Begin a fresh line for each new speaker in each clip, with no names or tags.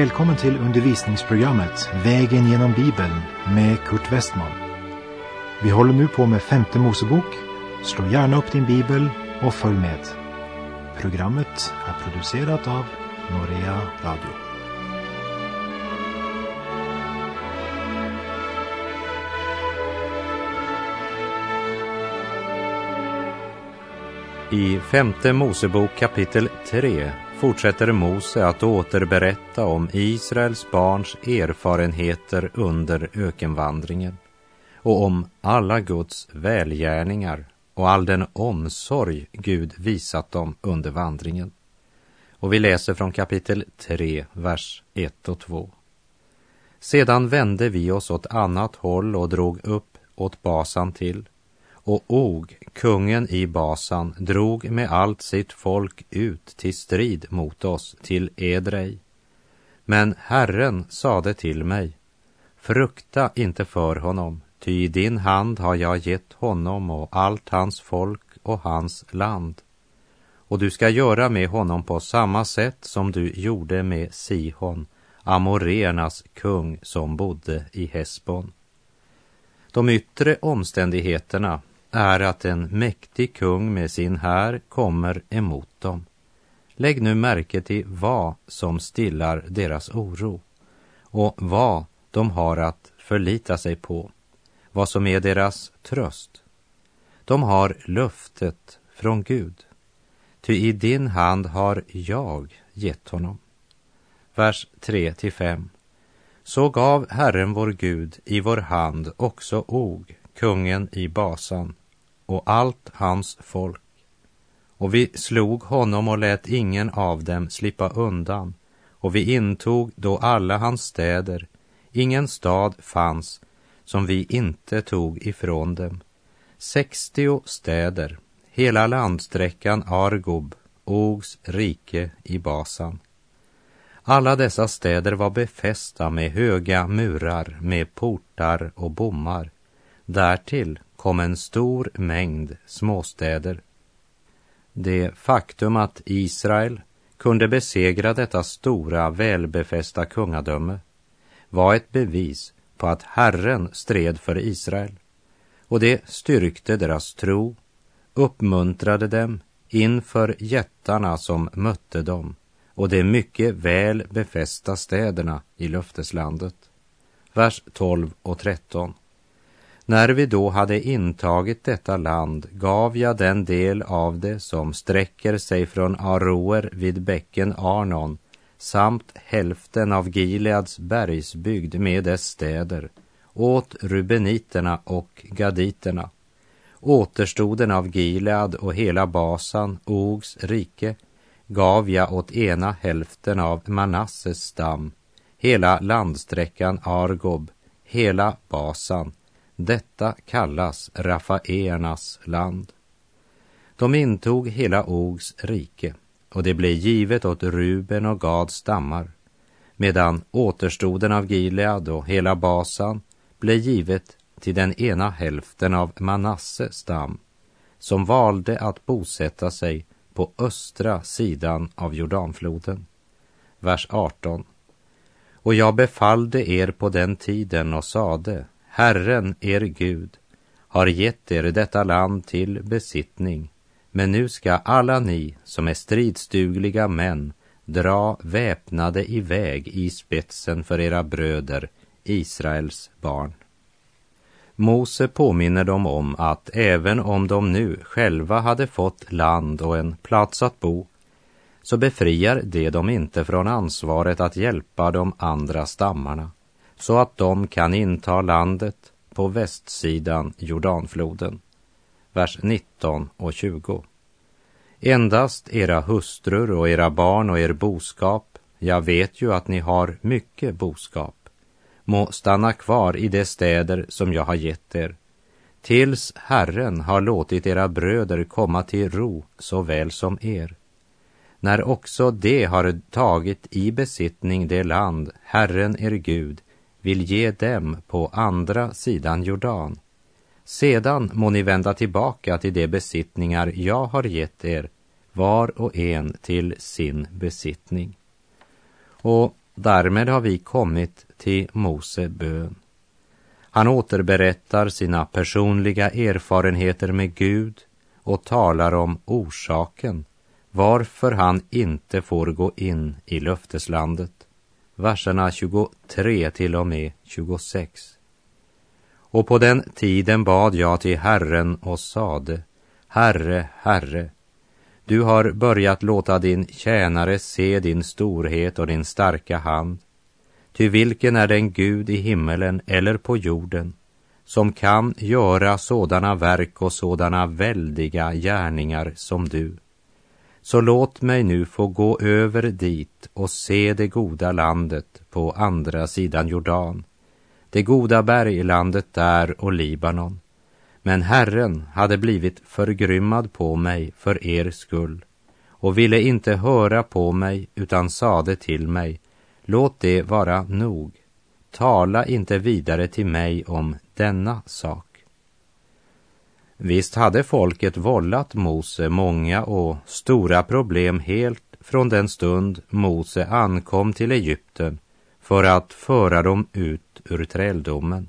Välkommen till undervisningsprogrammet Vägen genom Bibeln med Kurt Westman. Vi håller nu på med femte Mosebok. Slå gärna upp din bibel och följ med. Programmet är producerat av Norea Radio.
I femte Mosebok kapitel 3 fortsätter Mose att återberätta om Israels barns erfarenheter under ökenvandringen och om alla Guds välgärningar och all den omsorg Gud visat dem under vandringen. Och vi läser från kapitel 3, vers 1 och 2. Sedan vände vi oss åt annat håll och drog upp åt Basan till och Og, kungen i Basan, drog med allt sitt folk ut till strid mot oss till Edrej. Men Herren sade till mig, frukta inte för honom, ty i din hand har jag gett honom och allt hans folk och hans land. Och du ska göra med honom på samma sätt som du gjorde med Sihon, Amoreernas kung som bodde i Hesbon. De yttre omständigheterna är att en mäktig kung med sin här kommer emot dem. Lägg nu märke till vad som stillar deras oro och vad de har att förlita sig på, vad som är deras tröst. De har löftet från Gud, ty i din hand har jag gett honom. Vers 3-5. Så gav Herren vår Gud i vår hand också Og, kungen i Basan, och allt hans folk. Och vi slog honom och lät ingen av dem slippa undan, och vi intog då alla hans städer. Ingen stad fanns som vi inte tog ifrån dem. Sextio städer, hela landsträckan Argob, Ogs rike i Basan. Alla dessa städer var befästa med höga murar, med portar och bommar. Därtill kom en stor mängd småstäder. Det faktum att Israel kunde besegra detta stora välbefästa kungadöme var ett bevis på att Herren stred för Israel och det styrkte deras tro, uppmuntrade dem inför jättarna som mötte dem och de mycket väl befästa städerna i löfteslandet. Vers 12 och 13. När vi då hade intagit detta land gav jag den del av det som sträcker sig från Aroer vid bäcken Arnon samt hälften av Gileads bergsbygd med dess städer åt rubeniterna och gaditerna. Återstoden av Gilead och hela Basan, Ogs rike, gav jag åt ena hälften av Manasses stam, hela landsträckan Argob, hela Basan, detta kallas Rafaeernas land. De intog hela Ogs rike och det blev givet åt Ruben och Gads stammar, medan återstoden av Gilead och hela Basan blev givet till den ena hälften av Manasse stam, som valde att bosätta sig på östra sidan av Jordanfloden. Vers 18. Och jag befallde er på den tiden och sade, Herren, er Gud, har gett er detta land till besittning, men nu ska alla ni som är stridsdugliga män dra väpnade iväg i spetsen för era bröder, Israels barn. Mose påminner dem om att även om de nu själva hade fått land och en plats att bo, så befriar det dem inte från ansvaret att hjälpa de andra stammarna så att de kan inta landet på västsidan Jordanfloden. Vers 19 och 20. Endast era hustrur och era barn och er boskap, jag vet ju att ni har mycket boskap, må stanna kvar i de städer som jag har gett er, tills Herren har låtit era bröder komma till ro såväl som er. När också de har tagit i besittning det land Herren er Gud vill ge dem på andra sidan Jordan. Sedan må ni vända tillbaka till de besittningar jag har gett er, var och en till sin besittning. Och därmed har vi kommit till Mose bön. Han återberättar sina personliga erfarenheter med Gud och talar om orsaken varför han inte får gå in i löfteslandet. Verserna 23 till och med 26. Och på den tiden bad jag till Herren och sade, Herre, Herre, du har börjat låta din tjänare se din storhet och din starka hand. Ty vilken är den Gud i himmelen eller på jorden som kan göra sådana verk och sådana väldiga gärningar som du? Så låt mig nu få gå över dit och se det goda landet på andra sidan Jordan, det goda berglandet där och Libanon. Men Herren hade blivit förgrymmad på mig för er skull och ville inte höra på mig utan sade till mig, låt det vara nog. Tala inte vidare till mig om denna sak. Visst hade folket vållat Mose många och stora problem helt från den stund Mose ankom till Egypten för att föra dem ut ur träldomen.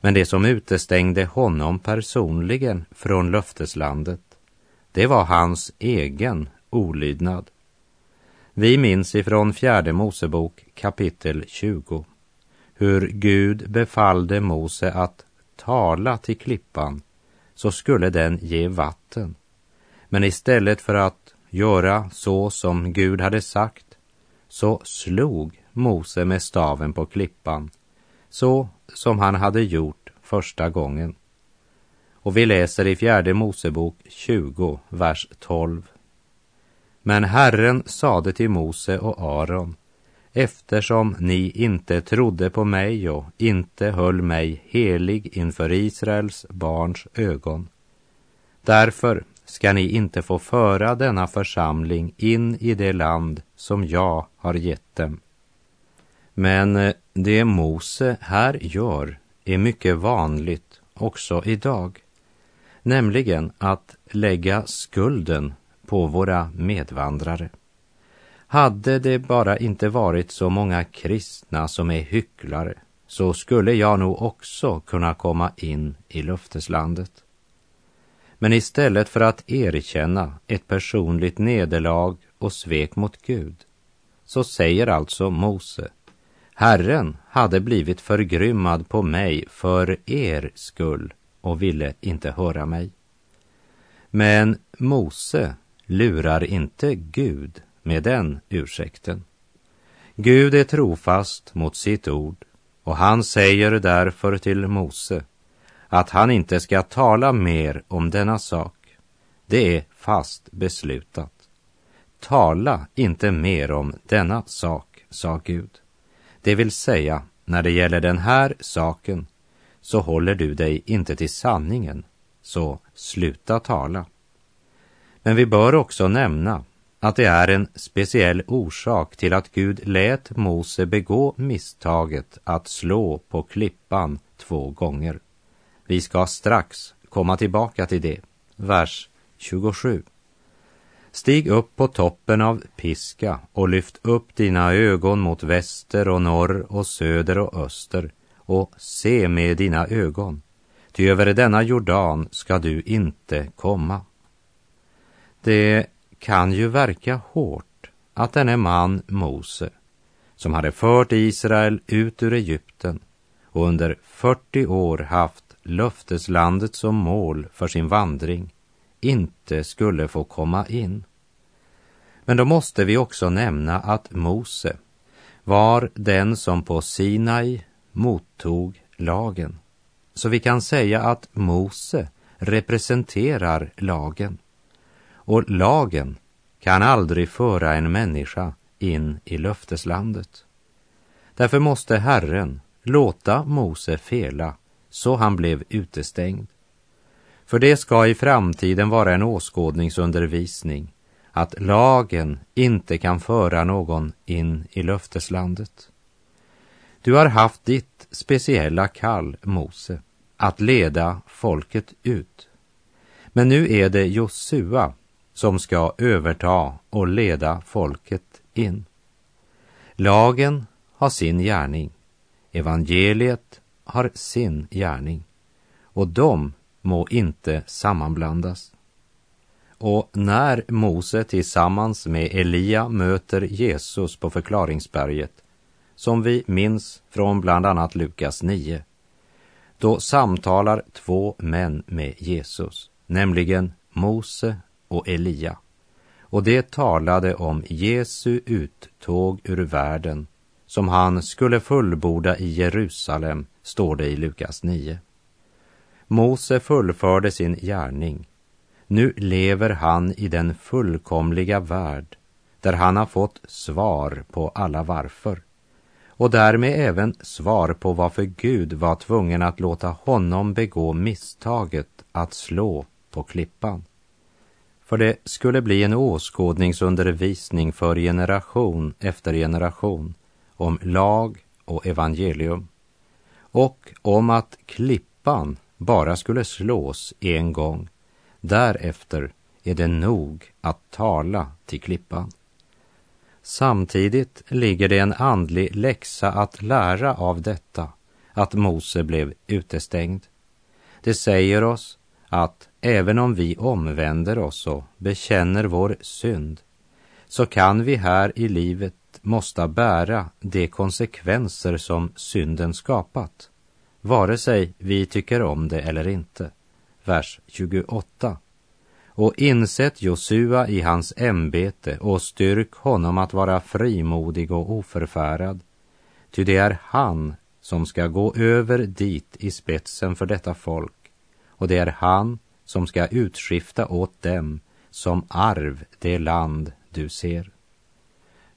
Men det som utestängde honom personligen från löfteslandet, det var hans egen olydnad. Vi minns ifrån fjärde Mosebok kapitel 20 hur Gud befallde Mose att tala till klippan så skulle den ge vatten. Men istället för att göra så som Gud hade sagt så slog Mose med staven på klippan så som han hade gjort första gången. Och vi läser i fjärde Mosebok 20, vers 12. Men Herren sade till Mose och Aron eftersom ni inte trodde på mig och inte höll mig helig inför Israels barns ögon. Därför ska ni inte få föra denna församling in i det land som jag har gett dem. Men eh, det Mose här gör är mycket vanligt också idag, nämligen att lägga skulden på våra medvandrare. Hade det bara inte varit så många kristna som är hycklare så skulle jag nog också kunna komma in i löfteslandet. Men istället för att erkänna ett personligt nederlag och svek mot Gud så säger alltså Mose Herren hade blivit förgrymmad på mig för er skull och ville inte höra mig. Men Mose lurar inte Gud med den ursäkten. Gud är trofast mot sitt ord och han säger därför till Mose att han inte ska tala mer om denna sak. Det är fast beslutat. Tala inte mer om denna sak, sa Gud. Det vill säga, när det gäller den här saken så håller du dig inte till sanningen, så sluta tala. Men vi bör också nämna att det är en speciell orsak till att Gud lät Mose begå misstaget att slå på klippan två gånger. Vi ska strax komma tillbaka till det. Vers 27. Stig upp på toppen av Piska och lyft upp dina ögon mot väster och norr och söder och öster och se med dina ögon, ty över denna Jordan ska du inte komma. Det kan ju verka hårt att denne man Mose, som hade fört Israel ut ur Egypten och under 40 år haft löfteslandet som mål för sin vandring, inte skulle få komma in. Men då måste vi också nämna att Mose var den som på Sinai mottog lagen. Så vi kan säga att Mose representerar lagen. Och lagen kan aldrig föra en människa in i löfteslandet. Därför måste Herren låta Mose fela så han blev utestängd. För det ska i framtiden vara en åskådningsundervisning att lagen inte kan föra någon in i löfteslandet. Du har haft ditt speciella kall, Mose, att leda folket ut. Men nu är det Josua som ska överta och leda folket in. Lagen har sin gärning, evangeliet har sin gärning och de må inte sammanblandas. Och när Mose tillsammans med Elia möter Jesus på förklaringsberget, som vi minns från bland annat Lukas 9, då samtalar två män med Jesus, nämligen Mose och Elia. Och det talade om Jesu uttåg ur världen som han skulle fullborda i Jerusalem, står det i Lukas 9. Mose fullförde sin gärning. Nu lever han i den fullkomliga värld där han har fått svar på alla varför och därmed även svar på varför Gud var tvungen att låta honom begå misstaget att slå på klippan. För det skulle bli en åskådningsundervisning för generation efter generation om lag och evangelium och om att klippan bara skulle slås en gång. Därefter är det nog att tala till klippan. Samtidigt ligger det en andlig läxa att lära av detta, att Mose blev utestängd. Det säger oss att även om vi omvänder oss och bekänner vår synd, så kan vi här i livet måste bära de konsekvenser som synden skapat, vare sig vi tycker om det eller inte. Vers 28 och insätt Josua i hans ämbete och styrk honom att vara frimodig och oförfärad. Ty det är han som ska gå över dit i spetsen för detta folk och det är han som ska utskifta åt dem som arv det land du ser.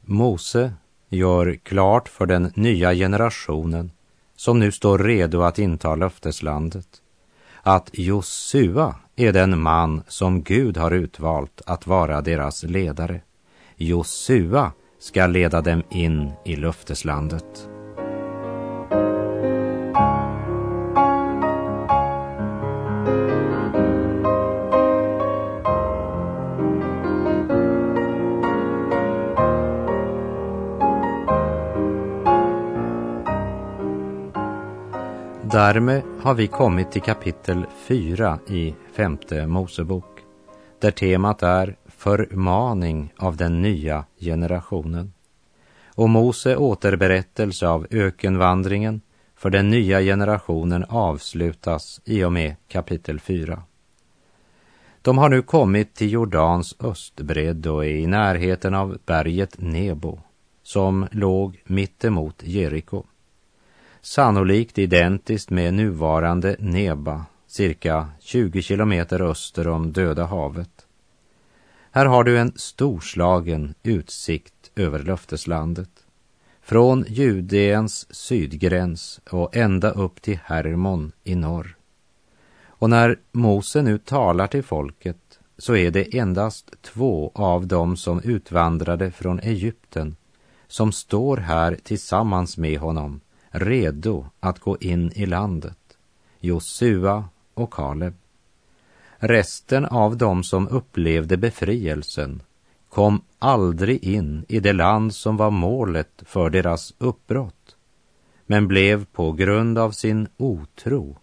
Mose gör klart för den nya generationen som nu står redo att inta löfteslandet att Josua är den man som Gud har utvalt att vara deras ledare. Josua ska leda dem in i löfteslandet. Därmed har vi kommit till kapitel 4 i femte Mosebok, där temat är förmaning av den nya generationen. Och Mose återberättelse av ökenvandringen för den nya generationen avslutas i och med kapitel 4. De har nu kommit till Jordans östbredd och är i närheten av berget Nebo, som låg mittemot Jeriko sannolikt identiskt med nuvarande Neba, cirka 20 kilometer öster om Döda havet. Här har du en storslagen utsikt över löfteslandet. Från Judeens sydgräns och ända upp till Hermon i norr. Och när Mose nu talar till folket så är det endast två av dem som utvandrade från Egypten som står här tillsammans med honom redo att gå in i landet, Josua och Kaleb. Resten av dem som upplevde befrielsen kom aldrig in i det land som var målet för deras uppbrott, men blev på grund av sin otro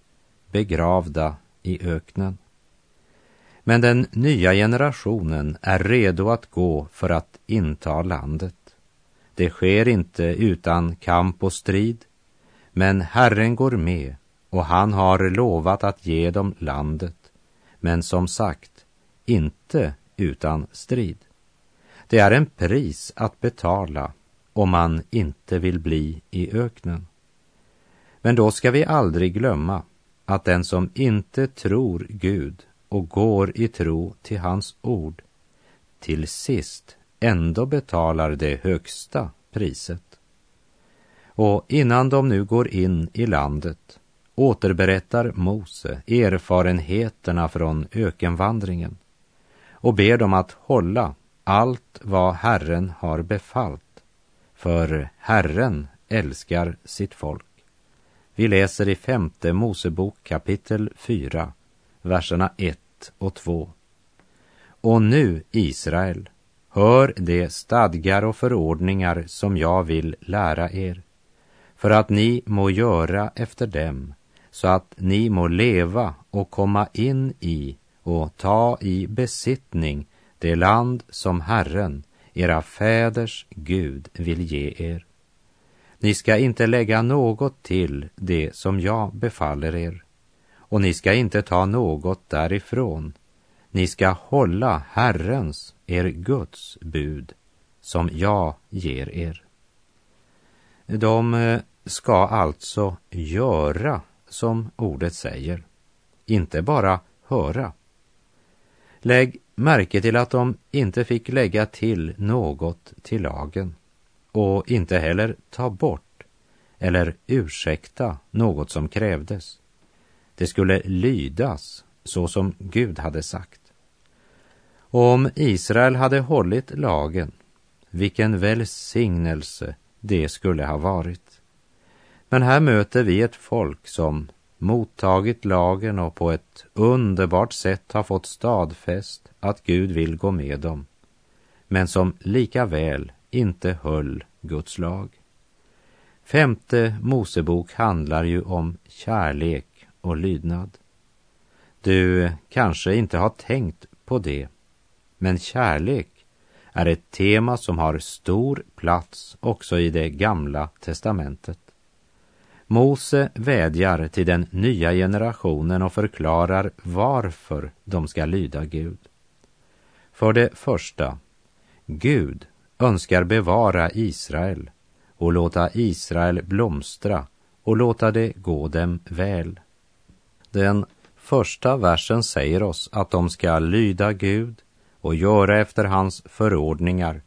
begravda i öknen. Men den nya generationen är redo att gå för att inta landet. Det sker inte utan kamp och strid, men Herren går med och han har lovat att ge dem landet, men som sagt, inte utan strid. Det är en pris att betala om man inte vill bli i öknen. Men då ska vi aldrig glömma att den som inte tror Gud och går i tro till hans ord till sist ändå betalar det högsta priset. Och innan de nu går in i landet återberättar Mose erfarenheterna från ökenvandringen och ber dem att hålla allt vad Herren har befallt, för Herren älskar sitt folk. Vi läser i femte Mosebok kapitel 4, verserna 1 och 2. Och nu, Israel, hör de stadgar och förordningar som jag vill lära er, för att ni må göra efter dem, så att ni må leva och komma in i och ta i besittning det land som Herren, era fäders Gud, vill ge er. Ni ska inte lägga något till det som jag befaller er, och ni ska inte ta något därifrån. Ni ska hålla Herrens, er Guds bud, som jag ger er. De eh, ska alltså göra som ordet säger, inte bara höra. Lägg märke till att de inte fick lägga till något till lagen och inte heller ta bort eller ursäkta något som krävdes. Det skulle lydas så som Gud hade sagt. Och om Israel hade hållit lagen, vilken välsignelse det skulle ha varit. Men här möter vi ett folk som mottagit lagen och på ett underbart sätt har fått stadfäst att Gud vill gå med dem, men som lika väl inte höll Guds lag. Femte Mosebok handlar ju om kärlek och lydnad. Du kanske inte har tänkt på det, men kärlek är ett tema som har stor plats också i det gamla testamentet. Mose vädjar till den nya generationen och förklarar varför de ska lyda Gud. För det första, Gud önskar bevara Israel och låta Israel blomstra och låta det gå dem väl. Den första versen säger oss att de ska lyda Gud och göra efter hans förordningar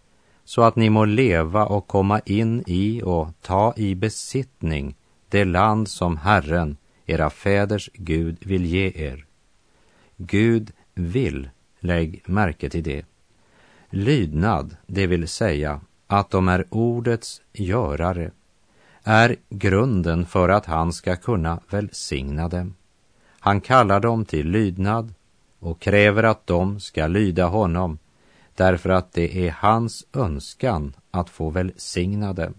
så att ni må leva och komma in i och ta i besittning det land som Herren, era fäders Gud, vill ge er. Gud vill, lägg märke till det. Lydnad, det vill säga att de är ordets görare, är grunden för att han ska kunna välsigna dem. Han kallar dem till lydnad och kräver att de ska lyda honom därför att det är hans önskan att få välsigna dem.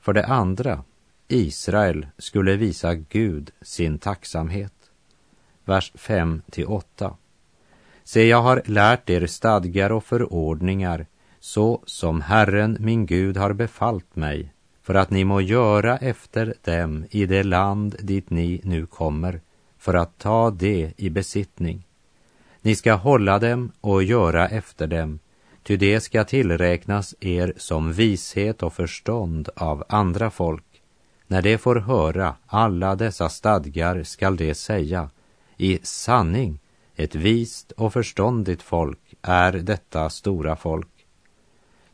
För det andra, Israel skulle visa Gud sin tacksamhet. Vers 5 till 8. Se, jag har lärt er stadgar och förordningar så som Herren min Gud har befallt mig för att ni må göra efter dem i det land dit ni nu kommer för att ta det i besittning. Ni ska hålla dem och göra efter dem, ty det ska tillräknas er som vishet och förstånd av andra folk. När de får höra alla dessa stadgar skall de säga, i sanning, ett vist och förståndigt folk är detta stora folk.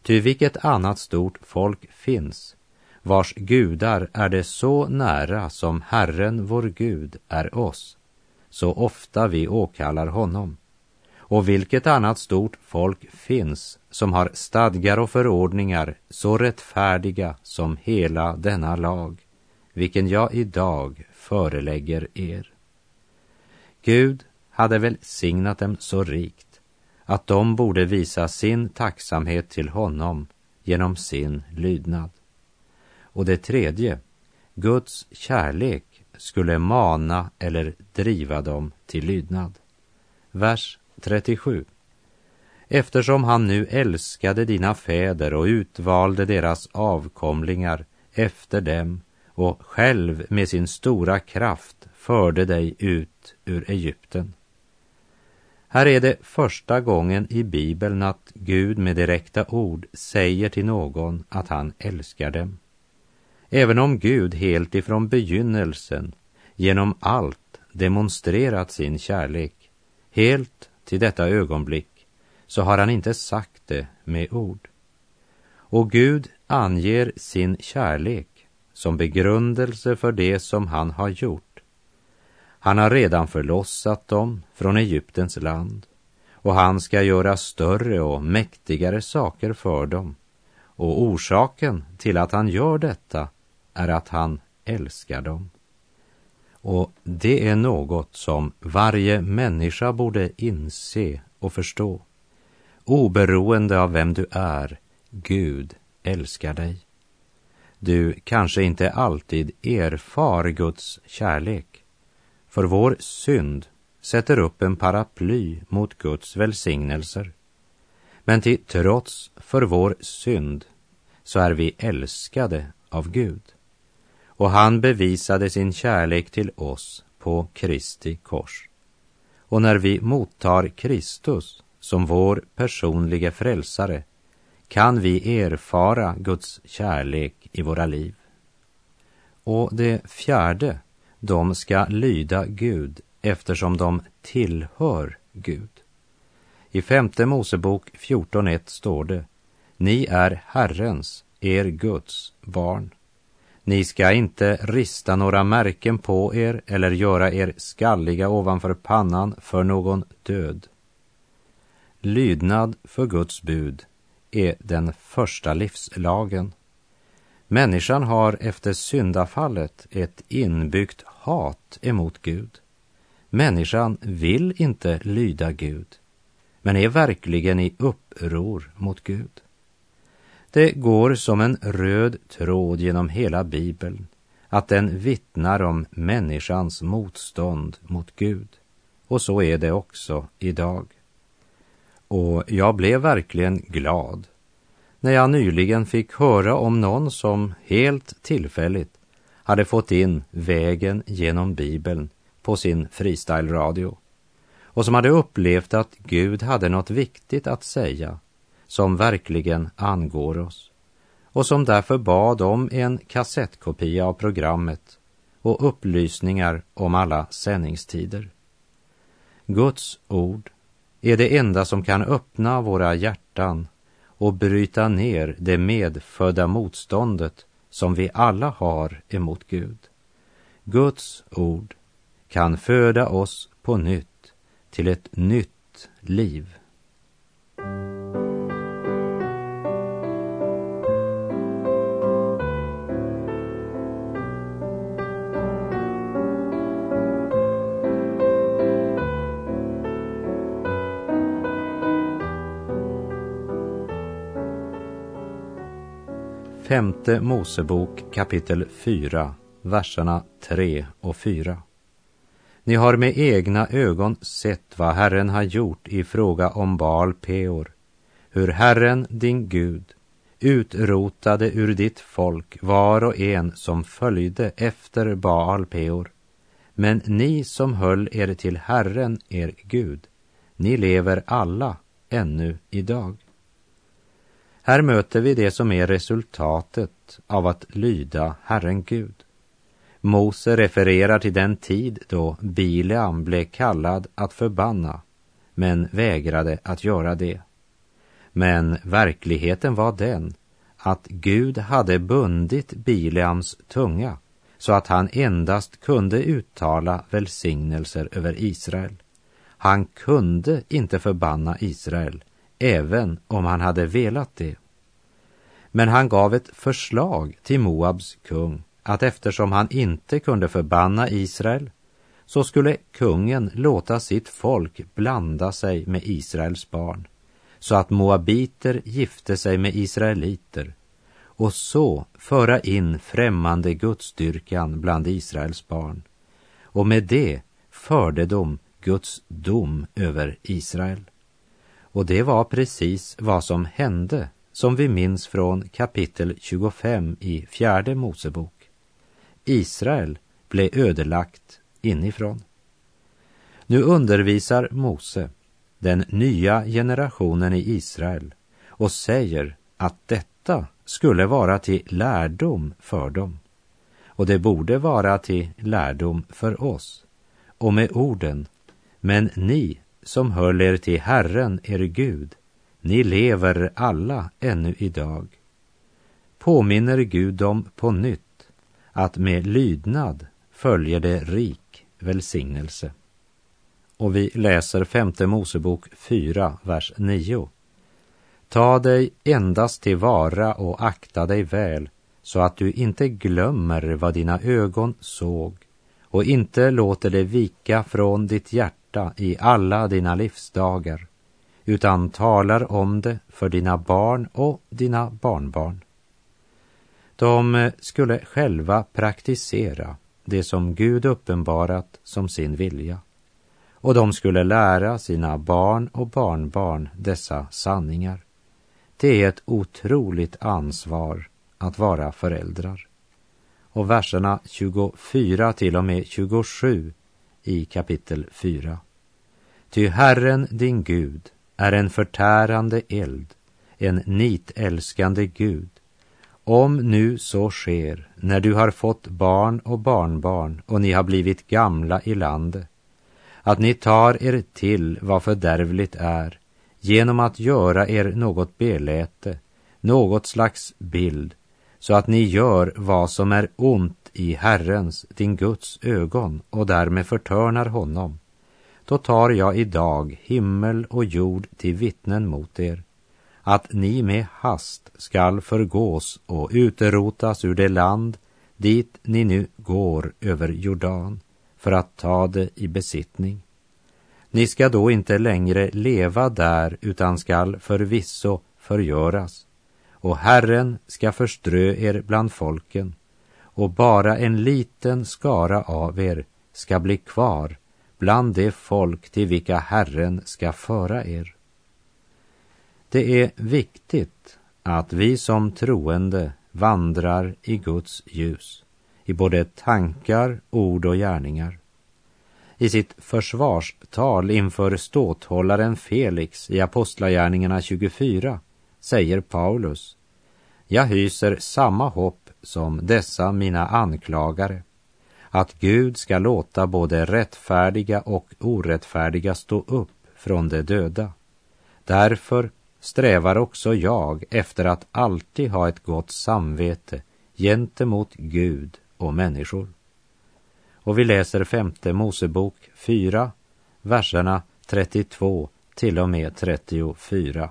Ty vilket annat stort folk finns, vars gudar är det så nära som Herren vår Gud är oss, så ofta vi åkallar honom. Och vilket annat stort folk finns som har stadgar och förordningar så rättfärdiga som hela denna lag, vilken jag idag förelägger er. Gud hade välsignat dem så rikt att de borde visa sin tacksamhet till honom genom sin lydnad. Och det tredje, Guds kärlek skulle mana eller driva dem till lydnad. Vers 37. Eftersom han nu älskade dina fäder och utvalde deras avkomlingar efter dem och själv med sin stora kraft förde dig ut ur Egypten. Här är det första gången i Bibeln att Gud med direkta ord säger till någon att han älskar dem. Även om Gud helt ifrån begynnelsen genom allt demonstrerat sin kärlek, helt till detta ögonblick, så har han inte sagt det med ord. Och Gud anger sin kärlek som begrundelse för det som han har gjort. Han har redan förlossat dem från Egyptens land och han ska göra större och mäktigare saker för dem. Och orsaken till att han gör detta är att han älskar dem. Och det är något som varje människa borde inse och förstå. oberoende av vem du är, Gud älskar dig. Du kanske inte alltid erfar Guds kärlek, för vår synd sätter upp en paraply mot Guds välsignelser. Men till trots för vår synd så är vi älskade av Gud. Och han bevisade sin kärlek till oss på Kristi kors. Och när vi mottar Kristus som vår personliga frälsare kan vi erfara Guds kärlek i våra liv. Och det fjärde, de ska lyda Gud eftersom de tillhör Gud. I femte Mosebok 14.1 står det Ni är Herrens, er Guds barn. Ni ska inte rista några märken på er eller göra er skalliga ovanför pannan för någon död. Lydnad för Guds bud är den första livslagen. Människan har efter syndafallet ett inbyggt hat emot Gud. Människan vill inte lyda Gud, men är verkligen i uppror mot Gud. Det går som en röd tråd genom hela Bibeln att den vittnar om människans motstånd mot Gud. Och så är det också idag. Och jag blev verkligen glad när jag nyligen fick höra om någon som helt tillfälligt hade fått in vägen genom Bibeln på sin freestyle-radio och som hade upplevt att Gud hade något viktigt att säga som verkligen angår oss och som därför bad om en kassettkopia av programmet och upplysningar om alla sändningstider. Guds ord är det enda som kan öppna våra hjärtan och bryta ner det medfödda motståndet som vi alla har emot Gud. Guds ord kan föda oss på nytt till ett nytt liv. Femte Mosebok kapitel 4, verserna 3 och 4. Ni har med egna ögon sett vad Herren har gjort i fråga om Baal Peor, hur Herren, din Gud, utrotade ur ditt folk var och en som följde efter Baal Peor. Men ni som höll er till Herren, er Gud, ni lever alla ännu idag. Här möter vi det som är resultatet av att lyda Herren Gud. Mose refererar till den tid då Bileam blev kallad att förbanna, men vägrade att göra det. Men verkligheten var den att Gud hade bundit Bileams tunga så att han endast kunde uttala välsignelser över Israel. Han kunde inte förbanna Israel, även om han hade velat det. Men han gav ett förslag till Moabs kung att eftersom han inte kunde förbanna Israel så skulle kungen låta sitt folk blanda sig med Israels barn så att moabiter gifte sig med israeliter och så föra in främmande gudstyrkan bland Israels barn. Och med det förde de Guds dom över Israel. Och det var precis vad som hände som vi minns från kapitel 25 i fjärde Mosebok. Israel blev ödelagt inifrån. Nu undervisar Mose den nya generationen i Israel och säger att detta skulle vara till lärdom för dem. Och det borde vara till lärdom för oss. Och med orden, men ni som höll er till Herren, er Gud, ni lever alla ännu idag. Påminner Gud dem på nytt att med lydnad följer det rik välsignelse. Och vi läser femte Mosebok 4, vers 9. Ta dig endast tillvara och akta dig väl så att du inte glömmer vad dina ögon såg och inte låter det vika från ditt hjärta i alla dina livsdagar utan talar om det för dina barn och dina barnbarn. De skulle själva praktisera det som Gud uppenbarat som sin vilja och de skulle lära sina barn och barnbarn dessa sanningar. Det är ett otroligt ansvar att vara föräldrar. Och verserna 24 till och med 27 i kapitel 4. Ty Herren din Gud är en förtärande eld, en nitälskande Gud. Om nu så sker när du har fått barn och barnbarn och ni har blivit gamla i landet, att ni tar er till vad fördärvligt är genom att göra er något beläte, något slags bild, så att ni gör vad som är ont i Herrens, din Guds ögon och därmed förtörnar honom, då tar jag idag himmel och jord till vittnen mot er, att ni med hast skall förgås och utrotas ur det land dit ni nu går över Jordan för att ta det i besittning. Ni ska då inte längre leva där utan skall förvisso förgöras. Och Herren ska förströ er bland folken och bara en liten skara av er ska bli kvar bland de folk till vilka Herren ska föra er. Det är viktigt att vi som troende vandrar i Guds ljus i både tankar, ord och gärningar. I sitt försvarstal inför ståthållaren Felix i Apostlagärningarna 24 säger Paulus Jag hyser samma hopp som dessa mina anklagare att Gud ska låta både rättfärdiga och orättfärdiga stå upp från de döda. Därför strävar också jag efter att alltid ha ett gott samvete gentemot Gud och människor. Och vi läser femte Mosebok 4, verserna 32 till och med 34.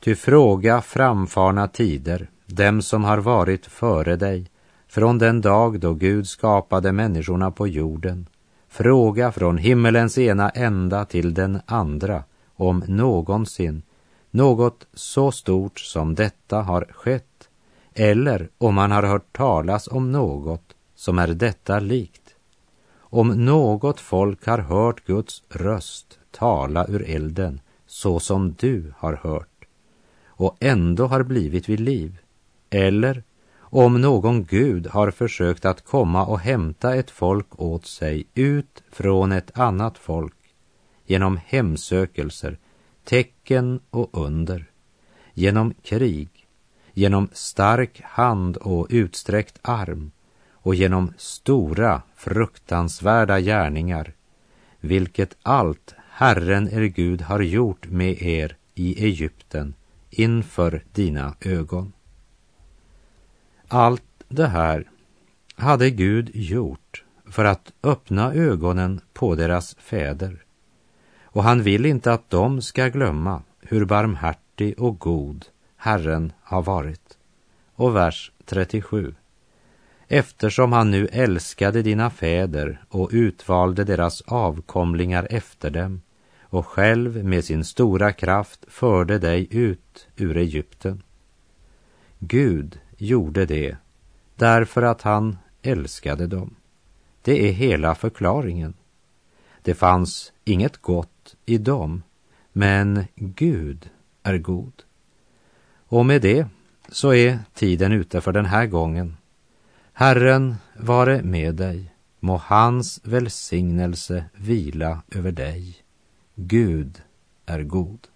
Ty fråga framfarna tider, dem som har varit före dig, från den dag då Gud skapade människorna på jorden. Fråga från himmelens ena ända till den andra om någonsin något så stort som detta har skett eller om man har hört talas om något som är detta likt. Om något folk har hört Guds röst tala ur elden så som du har hört och ändå har blivit vid liv eller om någon Gud har försökt att komma och hämta ett folk åt sig ut från ett annat folk genom hemsökelser, tecken och under, genom krig, genom stark hand och utsträckt arm och genom stora fruktansvärda gärningar, vilket allt Herren er Gud har gjort med er i Egypten inför dina ögon. Allt det här hade Gud gjort för att öppna ögonen på deras fäder. Och han vill inte att de ska glömma hur barmhärtig och god Herren har varit. Och vers 37. Eftersom han nu älskade dina fäder och utvalde deras avkomlingar efter dem och själv med sin stora kraft förde dig ut ur Egypten. Gud gjorde det därför att han älskade dem. Det är hela förklaringen. Det fanns inget gott i dem, men Gud är god. Och med det så är tiden ute för den här gången. Herren vare med dig, må hans välsignelse vila över dig. Gud är god.